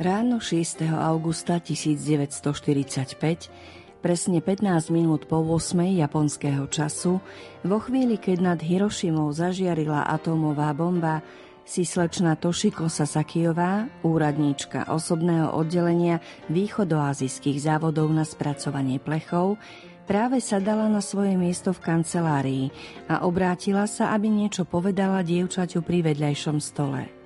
Ráno 6. augusta 1945, presne 15 minút po 8. japonského času, vo chvíli, keď nad Hirošimou zažiarila atómová bomba, si slečna Toshiko Sasakijová, úradníčka osobného oddelenia východoazijských závodov na spracovanie plechov, práve sa dala na svoje miesto v kancelárii a obrátila sa, aby niečo povedala dievčaťu pri vedľajšom stole.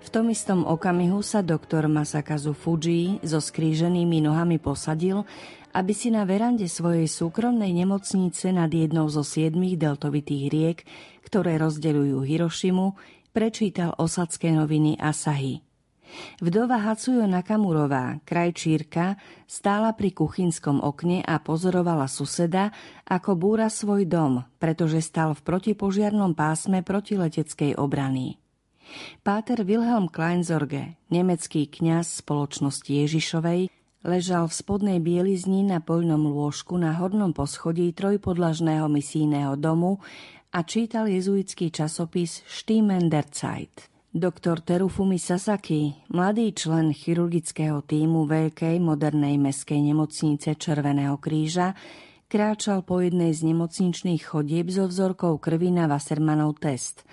V tom istom okamihu sa doktor Masakazu Fuji so skríženými nohami posadil, aby si na verande svojej súkromnej nemocnice nad jednou zo siedmých deltovitých riek, ktoré rozdeľujú Hirošimu, prečítal osadské noviny Asahi. Vdova Hatsuyo Nakamurová, krajčírka, stála pri kuchynskom okne a pozorovala suseda, ako búra svoj dom, pretože stal v protipožiarnom pásme protileteckej obrany. Páter Wilhelm Kleinsorge, nemecký kňaz spoločnosti Ježišovej, ležal v spodnej bielizni na poľnom lôžku na hornom poschodí trojpodlažného misijného domu a čítal jezuitský časopis Stimmen der Zeit. Doktor Terufumi Sasaki, mladý člen chirurgického týmu Veľkej modernej meskej nemocnice Červeného kríža, kráčal po jednej z nemocničných chodieb so vzorkou krvi na Wassermanov test –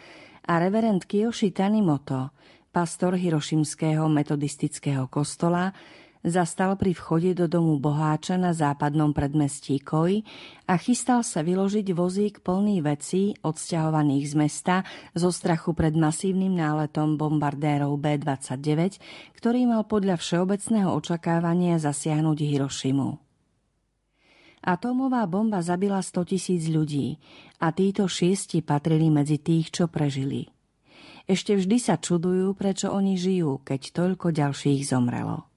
a reverend Kiyoshi Tanimoto, pastor Hirošimského metodistického kostola, zastal pri vchode do domu boháča na západnom predmestí Koi a chystal sa vyložiť vozík plný vecí odsťahovaných z mesta zo strachu pred masívnym náletom bombardérov B-29, ktorý mal podľa všeobecného očakávania zasiahnuť Hirošimu. Atómová bomba zabila 100 tisíc ľudí a títo šiesti patrili medzi tých, čo prežili. Ešte vždy sa čudujú, prečo oni žijú, keď toľko ďalších zomrelo.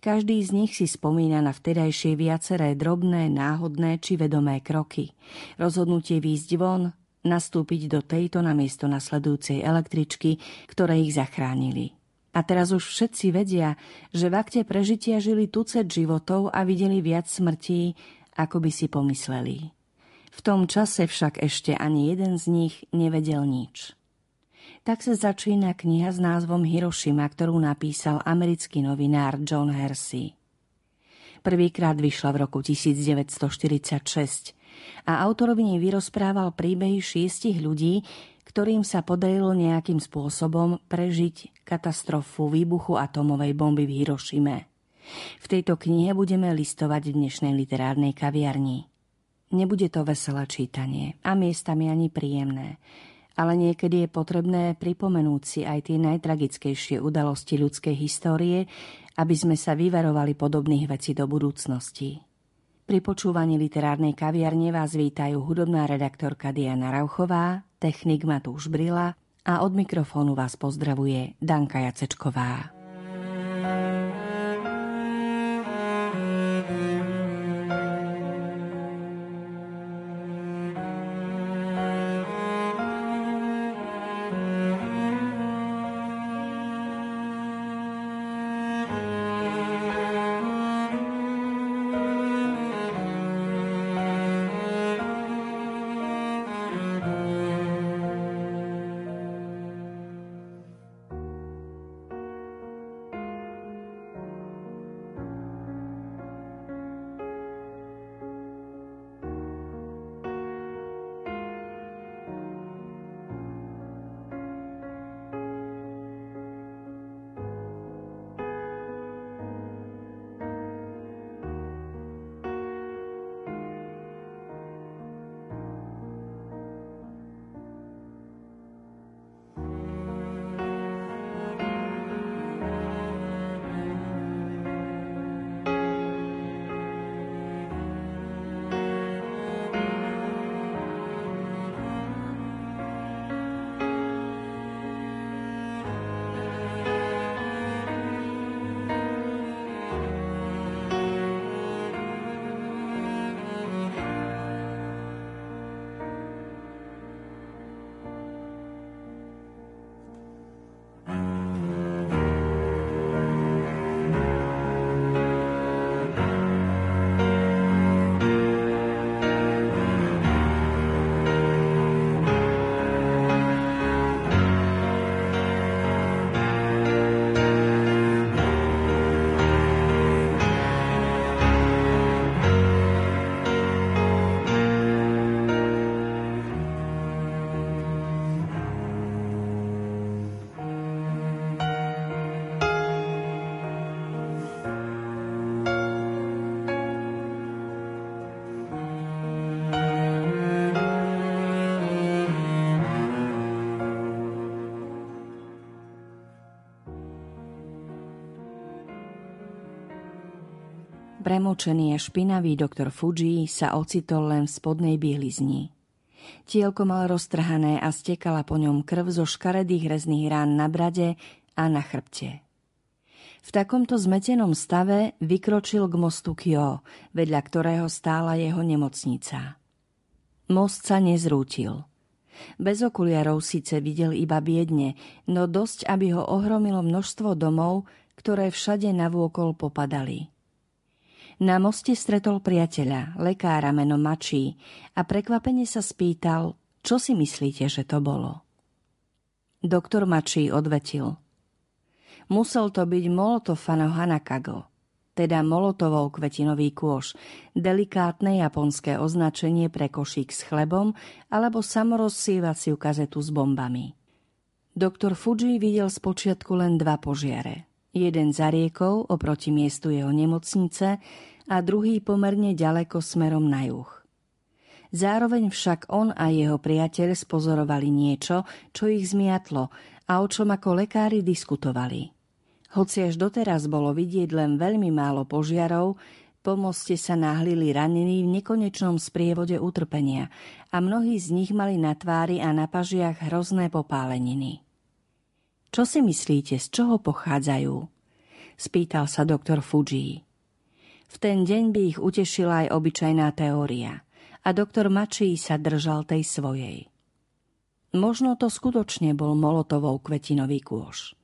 Každý z nich si spomína na vtedajšie viaceré drobné, náhodné či vedomé kroky. Rozhodnutie výjsť von, nastúpiť do tejto na miesto nasledujúcej električky, ktoré ich zachránili. A teraz už všetci vedia, že v akte prežitia žili tucet životov a videli viac smrtí, ako by si pomysleli. V tom čase však ešte ani jeden z nich nevedel nič. Tak sa začína kniha s názvom Hiroshima, ktorú napísal americký novinár John Hersey. Prvýkrát vyšla v roku 1946 a autor v nej vyrozprával príbehy šiestich ľudí, ktorým sa podarilo nejakým spôsobom prežiť katastrofu výbuchu atomovej bomby v Hirošime. V tejto knihe budeme listovať v dnešnej literárnej kaviarni. Nebude to veselé čítanie a miestami ani príjemné, ale niekedy je potrebné pripomenúť si aj tie najtragickejšie udalosti ľudskej histórie, aby sme sa vyvarovali podobných vecí do budúcnosti. Pri počúvaní literárnej kaviarne vás vítajú hudobná redaktorka Diana Rauchová, technik Matúš Brila a od mikrofónu vás pozdravuje Danka Jacečková. Premočený a špinavý doktor Fuji sa ocitol len v spodnej bielizni. Tielko mal roztrhané a stekala po ňom krv zo škaredých rezných rán na brade a na chrbte. V takomto zmetenom stave vykročil k mostu Kyo, vedľa ktorého stála jeho nemocnica. Most sa nezrútil. Bez okuliarov síce videl iba biedne, no dosť, aby ho ohromilo množstvo domov, ktoré všade navôkol popadali. Na moste stretol priateľa, lekára meno Mačí a prekvapene sa spýtal, čo si myslíte, že to bolo. Doktor Mačí odvetil. Musel to byť Molotofano Hanakago, teda molotovou kvetinový kôš, delikátne japonské označenie pre košík s chlebom alebo samorozsievaciu kazetu s bombami. Doktor Fuji videl spočiatku len dva požiare. Jeden za riekou oproti miestu jeho nemocnice a druhý pomerne ďaleko smerom na juh. Zároveň však on a jeho priateľ spozorovali niečo, čo ich zmiatlo a o čom ako lekári diskutovali. Hoci až doteraz bolo vidieť len veľmi málo požiarov, po moste sa nahlili ranení v nekonečnom sprievode utrpenia a mnohí z nich mali na tvári a na pažiach hrozné popáleniny. Čo si myslíte, z čoho pochádzajú? Spýtal sa doktor Fuji. V ten deň by ich utešila aj obyčajná teória a doktor Mačí sa držal tej svojej. Možno to skutočne bol molotovou kvetinový kôš.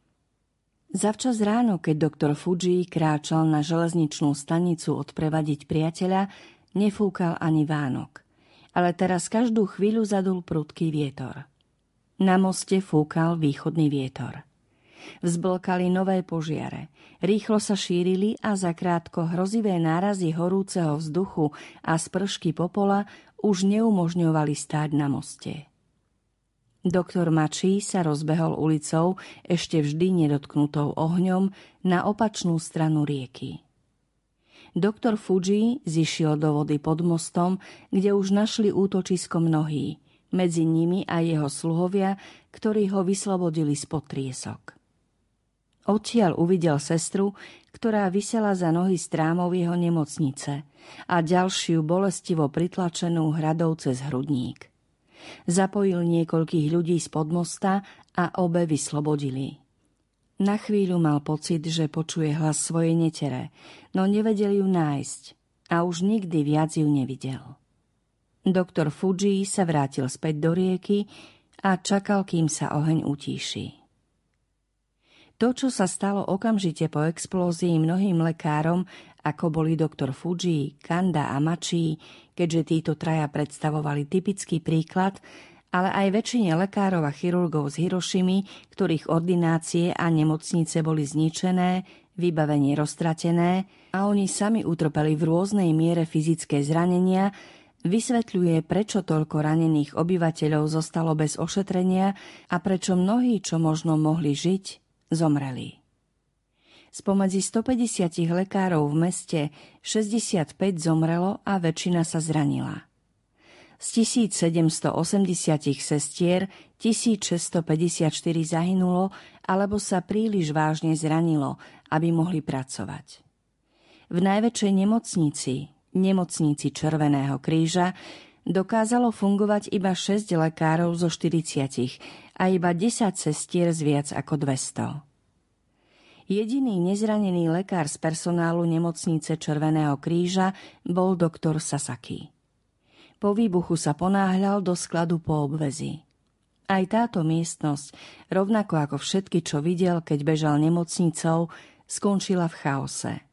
Zavčas ráno, keď doktor Fuji kráčal na železničnú stanicu odprevadiť priateľa, nefúkal ani Vánok. Ale teraz každú chvíľu zadul prudký vietor. Na moste fúkal východný vietor. Vzblkali nové požiare. Rýchlo sa šírili a zakrátko hrozivé nárazy horúceho vzduchu a spršky popola už neumožňovali stáť na moste. Doktor Mačí sa rozbehol ulicou, ešte vždy nedotknutou ohňom, na opačnú stranu rieky. Doktor Fuji zišiel do vody pod mostom, kde už našli útočisko mnohí, medzi nimi aj jeho sluhovia, ktorí ho vyslobodili spod triesok. Odtiaľ uvidel sestru, ktorá vysela za nohy strámov jeho nemocnice a ďalšiu bolestivo pritlačenú hradou cez hrudník. Zapojil niekoľkých ľudí z podmosta a obe vyslobodili. Na chvíľu mal pocit, že počuje hlas svojej netere, no nevedel ju nájsť a už nikdy viac ju nevidel. Doktor Fuji sa vrátil späť do rieky a čakal, kým sa oheň utíši. To, čo sa stalo okamžite po explózii mnohým lekárom, ako boli doktor Fuji, Kanda a Machi, keďže títo traja predstavovali typický príklad, ale aj väčšine lekárov a chirurgov z Hirošimy, ktorých ordinácie a nemocnice boli zničené, vybavenie roztratené a oni sami utrpeli v rôznej miere fyzické zranenia, vysvetľuje, prečo toľko ranených obyvateľov zostalo bez ošetrenia a prečo mnohí, čo možno mohli žiť, zomreli. Spomedzi 150 lekárov v meste 65 zomrelo a väčšina sa zranila. Z 1780 sestier 1654 zahynulo alebo sa príliš vážne zranilo, aby mohli pracovať. V najväčšej nemocnici, nemocnici Červeného kríža, dokázalo fungovať iba 6 lekárov zo 40 a iba 10 sestier z viac ako 200. Jediný nezranený lekár z personálu nemocnice Červeného kríža bol doktor Sasaki. Po výbuchu sa ponáhľal do skladu po obvezi. Aj táto miestnosť, rovnako ako všetky, čo videl, keď bežal nemocnicou, skončila v chaose.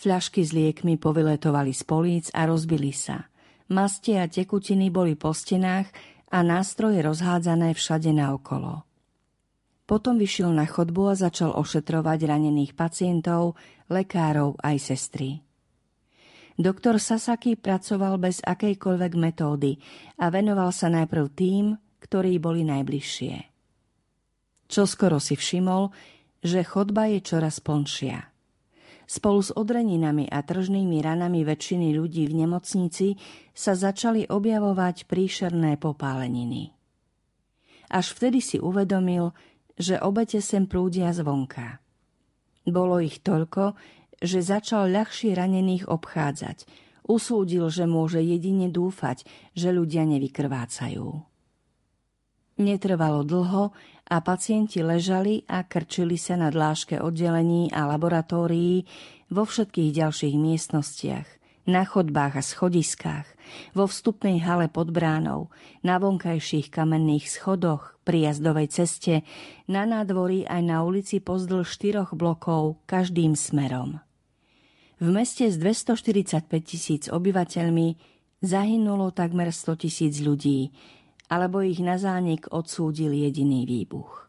Fľašky s liekmi povyletovali z políc a rozbili sa. Mastie a tekutiny boli po stenách a nástroje rozhádzané všade naokolo. Potom vyšiel na chodbu a začal ošetrovať ranených pacientov, lekárov aj sestry. Doktor Sasaki pracoval bez akejkoľvek metódy a venoval sa najprv tým, ktorí boli najbližšie. Čo skoro si všimol, že chodba je čoraz plnšia. Spolu s odreninami a tržnými ranami väčšiny ľudí v nemocnici sa začali objavovať príšerné popáleniny. Až vtedy si uvedomil, že obete sem prúdia zvonka. Bolo ich toľko, že začal ľahšie ranených obchádzať. Usúdil, že môže jedine dúfať, že ľudia nevykrvácajú. Netrvalo dlho a pacienti ležali a krčili sa na dláške oddelení a laboratórií vo všetkých ďalších miestnostiach, na chodbách a schodiskách, vo vstupnej hale pod bránou, na vonkajších kamenných schodoch, pri jazdovej ceste, na nádvorí aj na ulici pozdĺž štyroch blokov, každým smerom. V meste s 245 tisíc obyvateľmi zahynulo takmer 100 tisíc ľudí, alebo ich na zánik odsúdil jediný výbuch.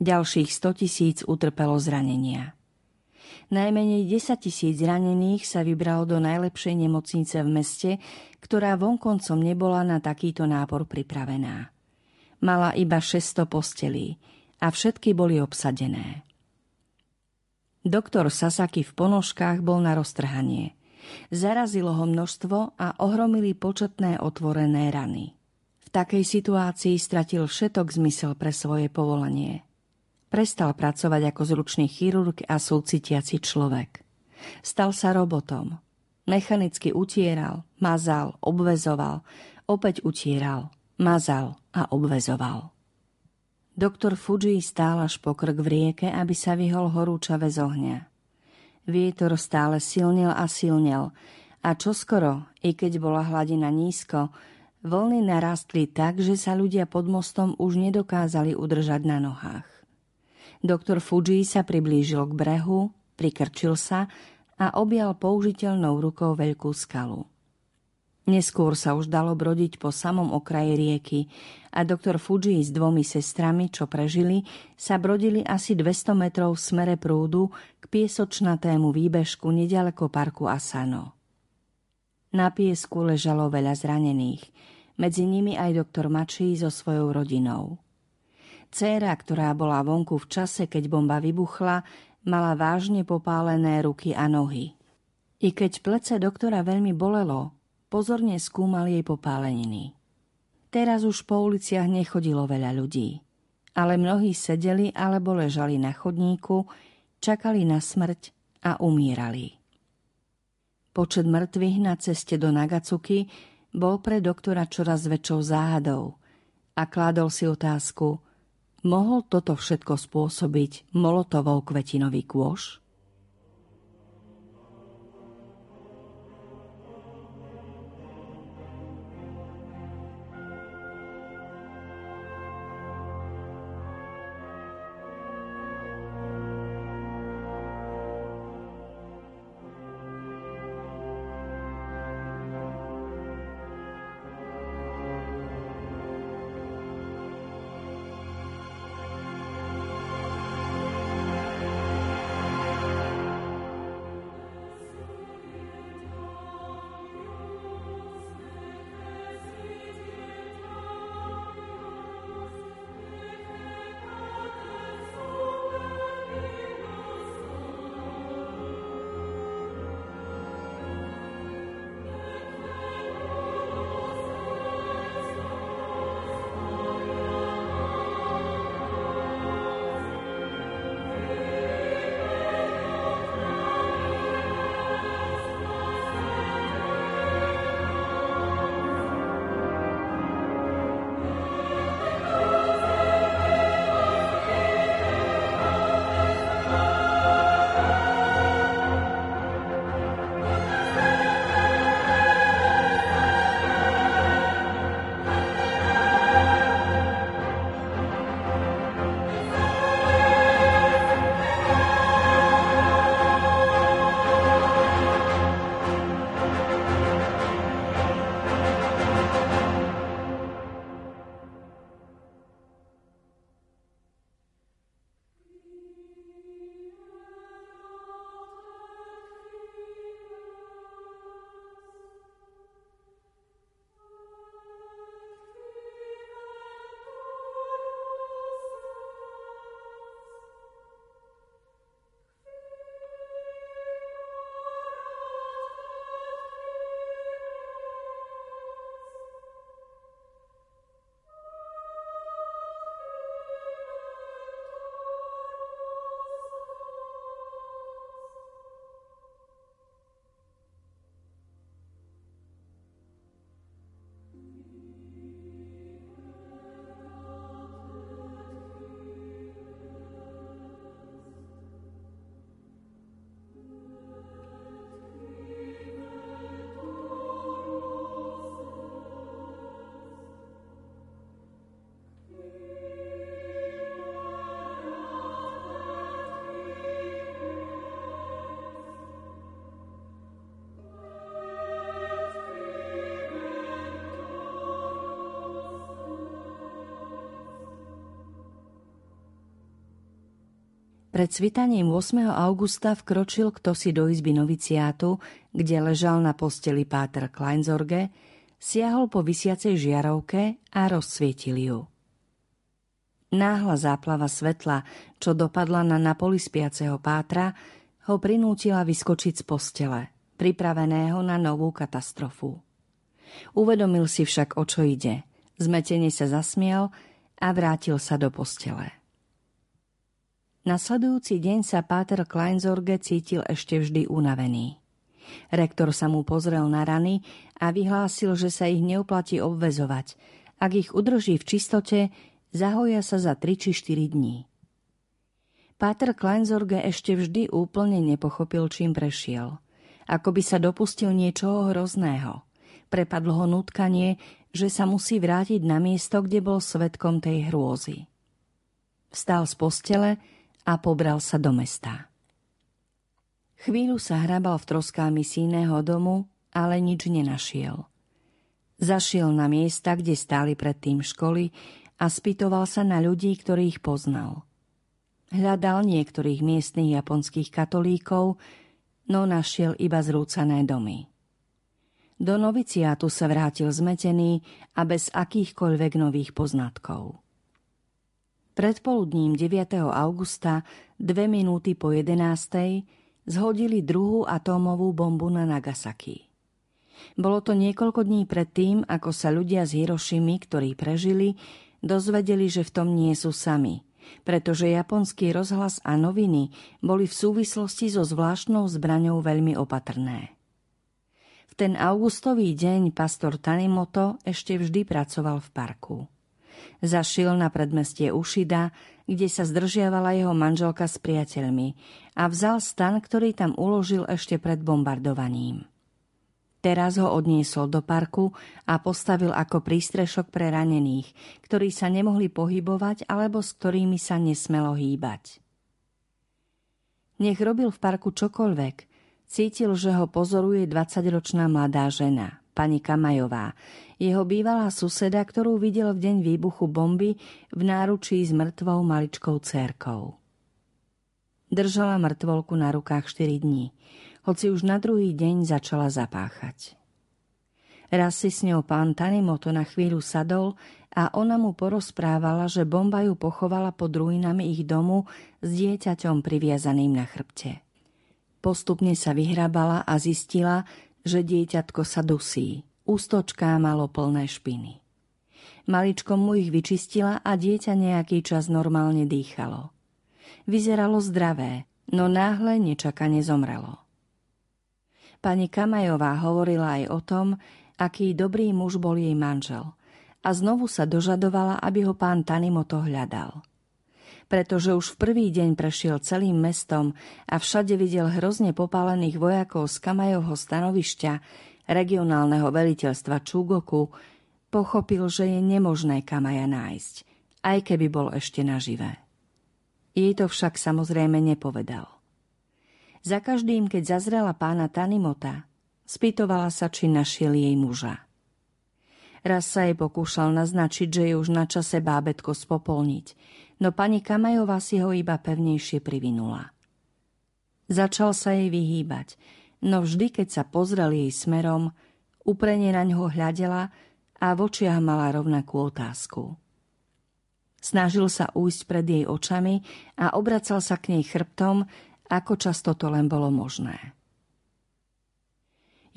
Ďalších 100 tisíc utrpelo zranenia. Najmenej 10 tisíc ranených sa vybralo do najlepšej nemocnice v meste, ktorá vonkoncom nebola na takýto nápor pripravená. Mala iba 600 postelí a všetky boli obsadené. Doktor Sasaki v ponožkách bol na roztrhanie. Zarazilo ho množstvo a ohromili početné otvorené rany takej situácii stratil všetok zmysel pre svoje povolanie. Prestal pracovať ako zručný chirurg a súcitiaci človek. Stal sa robotom. Mechanicky utieral, mazal, obvezoval, opäť utieral, mazal a obvezoval. Doktor Fuji stál až po krk v rieke, aby sa vyhol horúčave z ohňa. Vietor stále silnil a silnil a čoskoro, i keď bola hladina nízko, Vlny narastli tak, že sa ľudia pod mostom už nedokázali udržať na nohách. Doktor Fuji sa priblížil k brehu, prikrčil sa a objal použiteľnou rukou veľkú skalu. Neskôr sa už dalo brodiť po samom okraji rieky a doktor Fuji s dvomi sestrami, čo prežili, sa brodili asi 200 metrov v smere prúdu k piesočnatému výbežku nedaleko parku Asano. Na piesku ležalo veľa zranených – medzi nimi aj doktor Mačí so svojou rodinou. Céra, ktorá bola vonku v čase, keď bomba vybuchla, mala vážne popálené ruky a nohy. I keď plece doktora veľmi bolelo, pozorne skúmal jej popáleniny. Teraz už po uliciach nechodilo veľa ľudí, ale mnohí sedeli alebo ležali na chodníku, čakali na smrť a umírali. Počet mŕtvych na ceste do Nagacuky bol pre doktora čoraz väčšou záhadou a kládol si otázku, mohol toto všetko spôsobiť molotovou kvetinový kôš? Pred svitaním 8. augusta vkročil kto si do izby noviciátu, kde ležal na posteli Páter Kleinzorge, siahol po vysiacej žiarovke a rozsvietil ju. Náhla záplava svetla, čo dopadla na napoli spiaceho Pátra, ho prinútila vyskočiť z postele, pripraveného na novú katastrofu. Uvedomil si však, o čo ide. Zmetene sa zasmiel a vrátil sa do postele. Nasledujúci deň sa Páter Kleinzorge cítil ešte vždy unavený. Rektor sa mu pozrel na rany a vyhlásil, že sa ich neuplatí obvezovať. Ak ich udrží v čistote, zahoja sa za 3 či 4 dní. Páter Kleinzorge ešte vždy úplne nepochopil, čím prešiel. Ako by sa dopustil niečoho hrozného. Prepadlo ho nutkanie, že sa musí vrátiť na miesto, kde bol svetkom tej hrôzy. Vstal z postele a pobral sa do mesta. Chvíľu sa hrabal v troskách misijného domu, ale nič nenašiel. Zašiel na miesta, kde stáli predtým školy a spýtoval sa na ľudí, ktorých poznal. Hľadal niektorých miestnych japonských katolíkov, no našiel iba zrúcané domy. Do noviciátu sa vrátil zmetený a bez akýchkoľvek nových poznatkov. Predpoludním 9. augusta, dve minúty po 11. zhodili druhú atómovú bombu na Nagasaki. Bolo to niekoľko dní predtým, ako sa ľudia z Hirošimy, ktorí prežili, dozvedeli, že v tom nie sú sami, pretože japonský rozhlas a noviny boli v súvislosti so zvláštnou zbraňou veľmi opatrné. V ten augustový deň pastor Tanimoto ešte vždy pracoval v parku. Zašiel na predmestie Ušida, kde sa zdržiavala jeho manželka s priateľmi a vzal stan, ktorý tam uložil ešte pred bombardovaním. Teraz ho odniesol do parku a postavil ako prístrešok pre ranených, ktorí sa nemohli pohybovať alebo s ktorými sa nesmelo hýbať. Nech robil v parku čokoľvek, cítil, že ho pozoruje 20-ročná mladá žena, pani Kamajová, jeho bývalá suseda, ktorú videl v deň výbuchu bomby v náručí s mŕtvou maličkou cérkou. Držala mŕtvolku na rukách 4 dní, hoci už na druhý deň začala zapáchať. Raz si s ňou pán Tanimoto na chvíľu sadol a ona mu porozprávala, že bomba ju pochovala pod ruinami ich domu s dieťaťom priviazaným na chrbte. Postupne sa vyhrabala a zistila, že dieťatko sa dusí. Ústočká malo plné špiny. Maličko mu ich vyčistila a dieťa nejaký čas normálne dýchalo. Vyzeralo zdravé, no náhle nečakane zomrelo. Pani Kamajová hovorila aj o tom, aký dobrý muž bol jej manžel a znovu sa dožadovala, aby ho pán Tanimoto hľadal pretože už v prvý deň prešiel celým mestom a všade videl hrozne popálených vojakov z Kamajovho stanovišťa, regionálneho veliteľstva Čúgoku, pochopil, že je nemožné Kamaja nájsť, aj keby bol ešte naživé. Jej to však samozrejme nepovedal. Za každým, keď zazrela pána Tanimota, spýtovala sa, či našiel jej muža. Raz sa jej pokúšal naznačiť, že je už na čase bábetko spopolniť, no pani Kamajová si ho iba pevnejšie privinula. Začal sa jej vyhýbať, no vždy, keď sa pozrel jej smerom, uprene na ňo hľadela a v očiach mala rovnakú otázku. Snažil sa újsť pred jej očami a obracal sa k nej chrbtom, ako často to len bolo možné.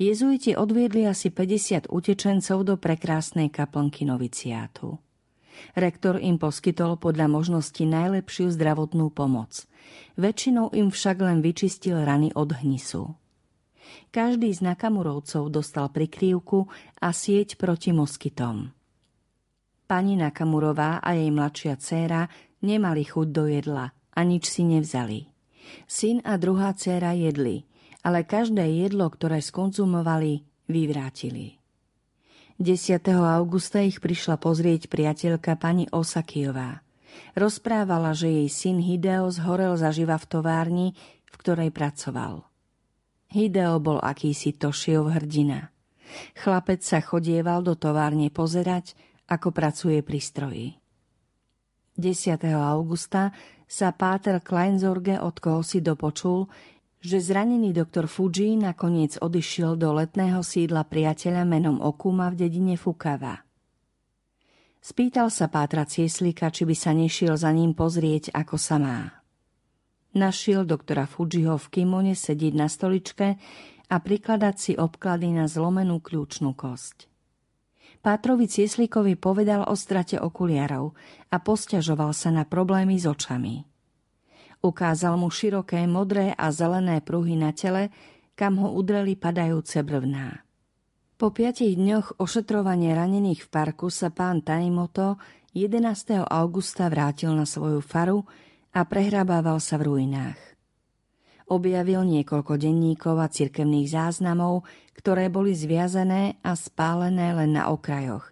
Jezuiti odviedli asi 50 utečencov do prekrásnej kaplnky noviciátu. Rektor im poskytol podľa možnosti najlepšiu zdravotnú pomoc. Väčšinou im však len vyčistil rany od hnisu. Každý z Nakamurovcov dostal prikrývku a sieť proti moskytom. Pani Nakamurová a jej mladšia dcéra nemali chuť do jedla a nič si nevzali. Syn a druhá dcéra jedli, ale každé jedlo, ktoré skonzumovali, vyvrátili. 10. augusta ich prišla pozrieť priateľka pani Osakijová. Rozprávala, že jej syn Hideo zhorel zaživa v továrni, v ktorej pracoval. Hideo bol akýsi Tošiov hrdina. Chlapec sa chodieval do továrne pozerať, ako pracuje pri stroji. 10. augusta sa Páter Kleinzorge od koho si dopočul, že zranený doktor Fuji nakoniec odišiel do letného sídla priateľa menom Okuma v dedine Fukava. Spýtal sa Pátra Cieslika, či by sa nešiel za ním pozrieť, ako sa má. Našiel doktora Fujiho v kimone sedieť na stoličke a prikladať si obklady na zlomenú kľúčnú kosť. Pátrovi Cieslíkovi povedal o strate okuliarov a posťažoval sa na problémy s očami. Ukázal mu široké modré a zelené pruhy na tele, kam ho udreli padajúce brvná. Po piatich dňoch ošetrovania ranených v parku sa pán Tanimoto 11. augusta vrátil na svoju faru a prehrabával sa v ruinách objavil niekoľko denníkov a cirkevných záznamov, ktoré boli zviazané a spálené len na okrajoch,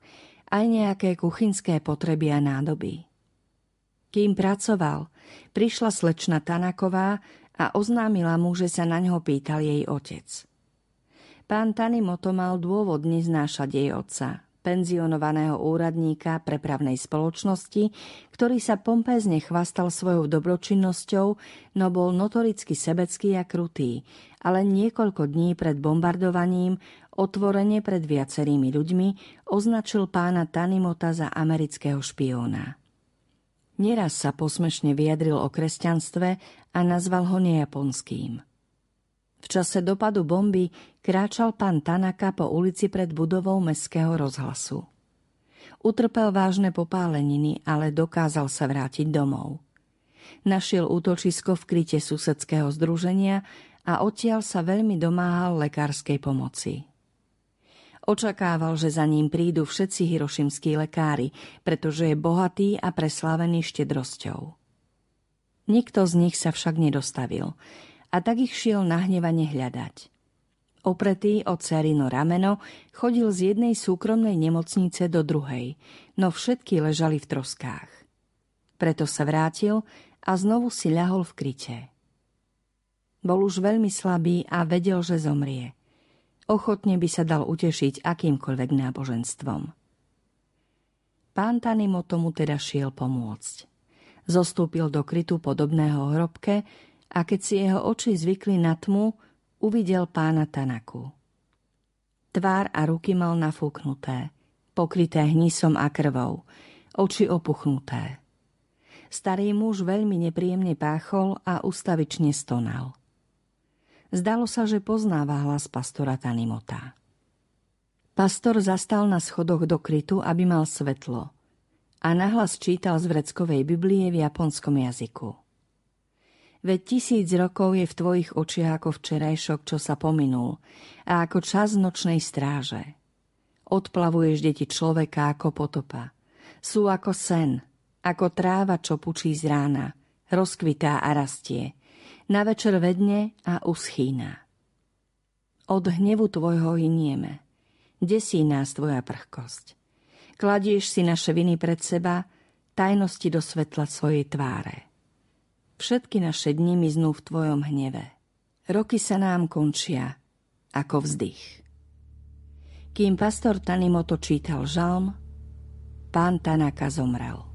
aj nejaké kuchynské potreby a nádoby. Kým pracoval, prišla slečna Tanaková a oznámila mu, že sa na ňo pýtal jej otec. Pán Tanimoto mal dôvod neznášať jej otca, penzionovaného úradníka prepravnej spoločnosti, ktorý sa pompézne chvastal svojou dobročinnosťou, no bol notoricky sebecký a krutý, ale niekoľko dní pred bombardovaním otvorene pred viacerými ľuďmi označil pána Tanimota za amerického špióna. Neraz sa posmešne vyjadril o kresťanstve a nazval ho nejaponským – v čase dopadu bomby kráčal pán Tanaka po ulici pred budovou mestského rozhlasu. Utrpel vážne popáleniny, ale dokázal sa vrátiť domov. Našiel útočisko v kryte susedského združenia a odtiaľ sa veľmi domáhal lekárskej pomoci. Očakával, že za ním prídu všetci hirošimskí lekári, pretože je bohatý a preslávený štedrosťou. Nikto z nich sa však nedostavil a tak ich šiel nahnevane hľadať. Opretý od cerino rameno chodil z jednej súkromnej nemocnice do druhej, no všetky ležali v troskách. Preto sa vrátil a znovu si ľahol v kryte. Bol už veľmi slabý a vedel, že zomrie. Ochotne by sa dal utešiť akýmkoľvek náboženstvom. Pán Tanimo tomu teda šiel pomôcť. Zostúpil do krytu podobného hrobke, a keď si jeho oči zvykli na tmu, uvidel pána Tanaku. Tvár a ruky mal nafúknuté, pokryté hnisom a krvou, oči opuchnuté. Starý muž veľmi nepríjemne páchol a ustavične stonal. Zdalo sa, že poznáva hlas pastora Tanimota. Pastor zastal na schodoch do krytu, aby mal svetlo a nahlas čítal z vreckovej Biblie v japonskom jazyku. Veď tisíc rokov je v tvojich očiach ako včerajšok, čo sa pominul, a ako čas nočnej stráže. Odplavuješ deti človeka ako potopa. Sú ako sen, ako tráva, čo pučí z rána, rozkvitá a rastie. Na večer vedne a uschýna. Od hnevu tvojho hynieme. Desí nás tvoja prchkosť. Kladieš si naše viny pred seba, tajnosti do svetla svojej tváre. Všetky naše dni miznú v Tvojom hneve. Roky sa nám končia ako vzdych. Kým pastor Tanimoto čítal žalm, pán Tanaka zomrel.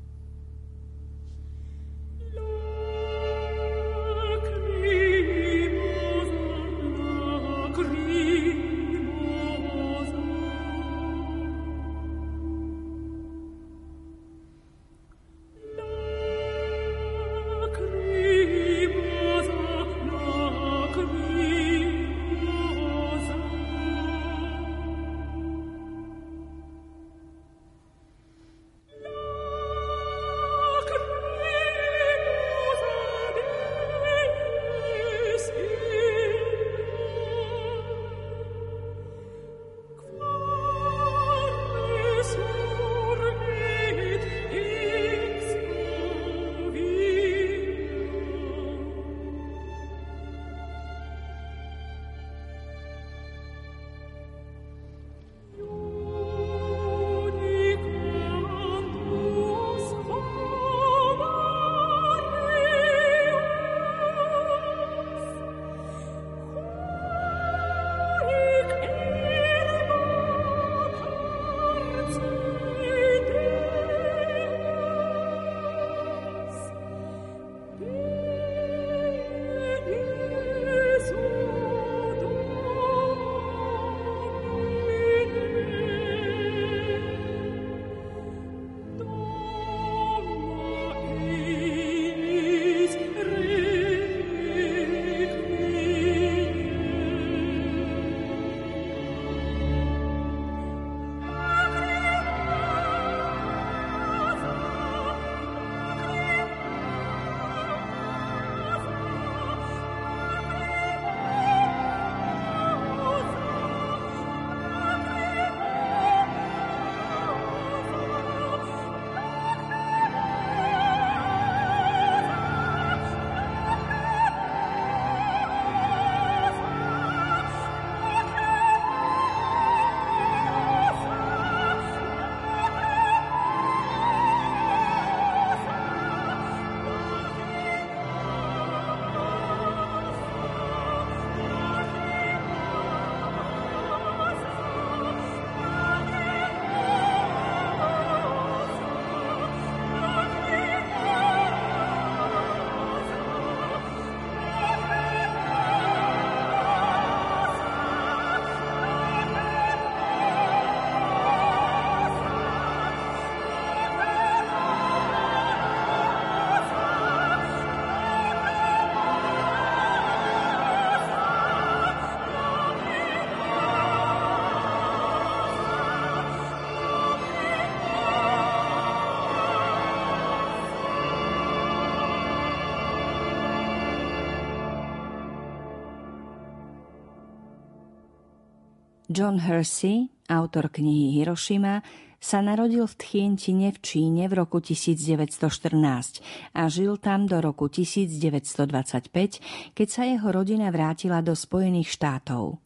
John Hersey, autor knihy Hiroshima, sa narodil v Tchientine v Číne v roku 1914 a žil tam do roku 1925, keď sa jeho rodina vrátila do Spojených štátov.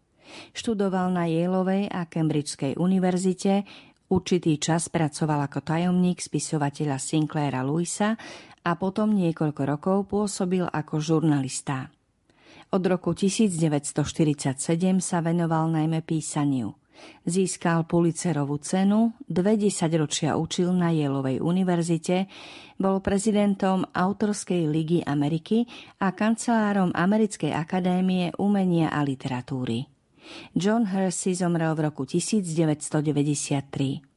Študoval na Yaleovej a Cambridgeskej univerzite, určitý čas pracoval ako tajomník spisovateľa Sinclaira Lewisa a potom niekoľko rokov pôsobil ako žurnalista. Od roku 1947 sa venoval najmä písaniu. Získal Pulitzerovú cenu, dve desaťročia učil na Jelovej univerzite, bol prezidentom Autorskej ligy Ameriky a kancelárom Americkej akadémie umenia a literatúry. John Hersey zomrel v roku 1993.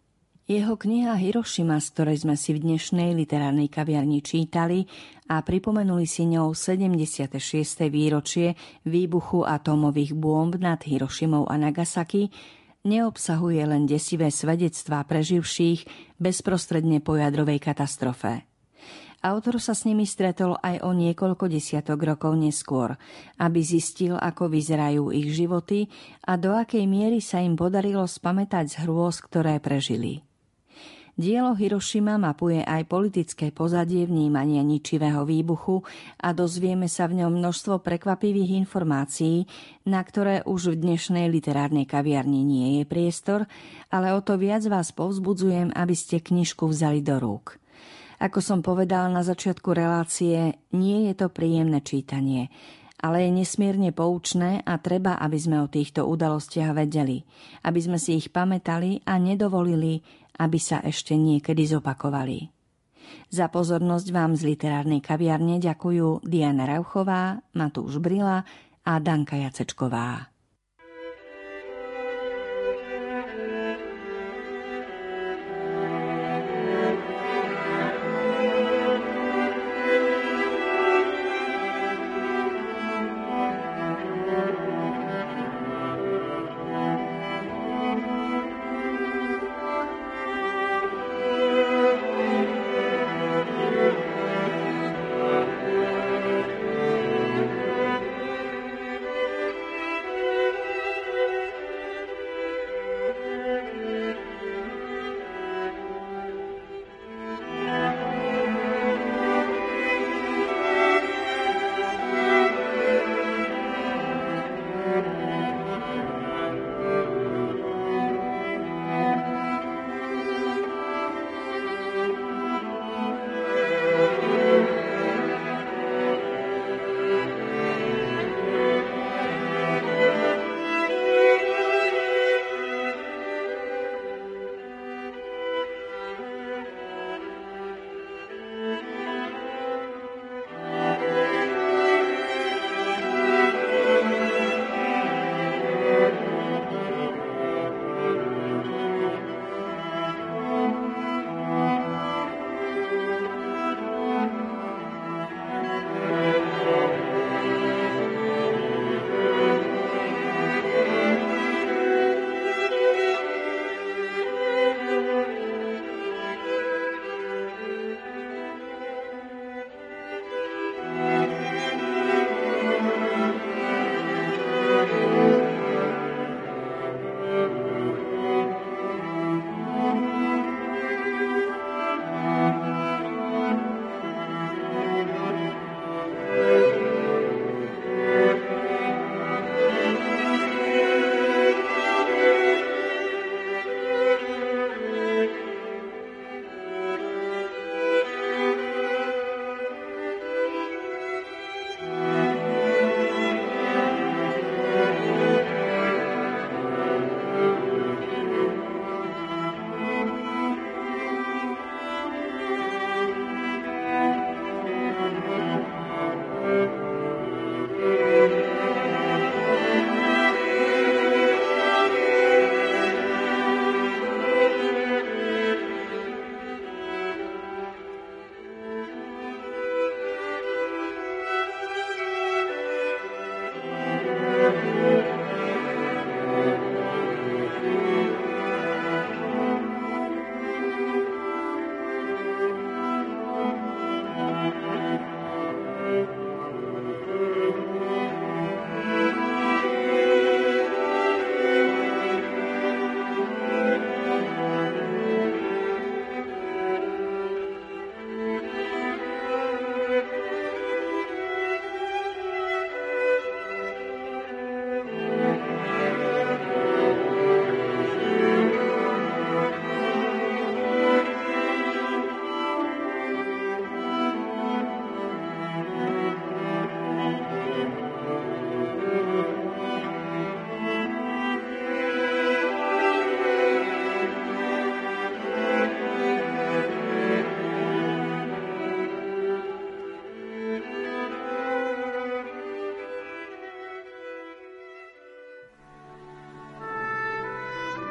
Jeho kniha Hiroshima, z ktorej sme si v dnešnej literárnej kaviarni čítali a pripomenuli si ňou 76. výročie výbuchu atómových bomb nad Hirošimou a Nagasaki, neobsahuje len desivé svedectvá preživších bezprostredne po jadrovej katastrofe. Autor sa s nimi stretol aj o niekoľko desiatok rokov neskôr, aby zistil, ako vyzerajú ich životy a do akej miery sa im podarilo spamätať z hrôz, ktoré prežili. Dielo Hiroshima mapuje aj politické pozadie vnímania ničivého výbuchu a dozvieme sa v ňom množstvo prekvapivých informácií, na ktoré už v dnešnej literárnej kaviarni nie je priestor, ale o to viac vás povzbudzujem, aby ste knižku vzali do rúk. Ako som povedal na začiatku relácie, nie je to príjemné čítanie, ale je nesmierne poučné a treba, aby sme o týchto udalostiach vedeli, aby sme si ich pamätali a nedovolili, aby sa ešte niekedy zopakovali. Za pozornosť vám z literárnej kaviarne ďakujú Diana Rauchová, Matúš Brila a Danka Jacečková.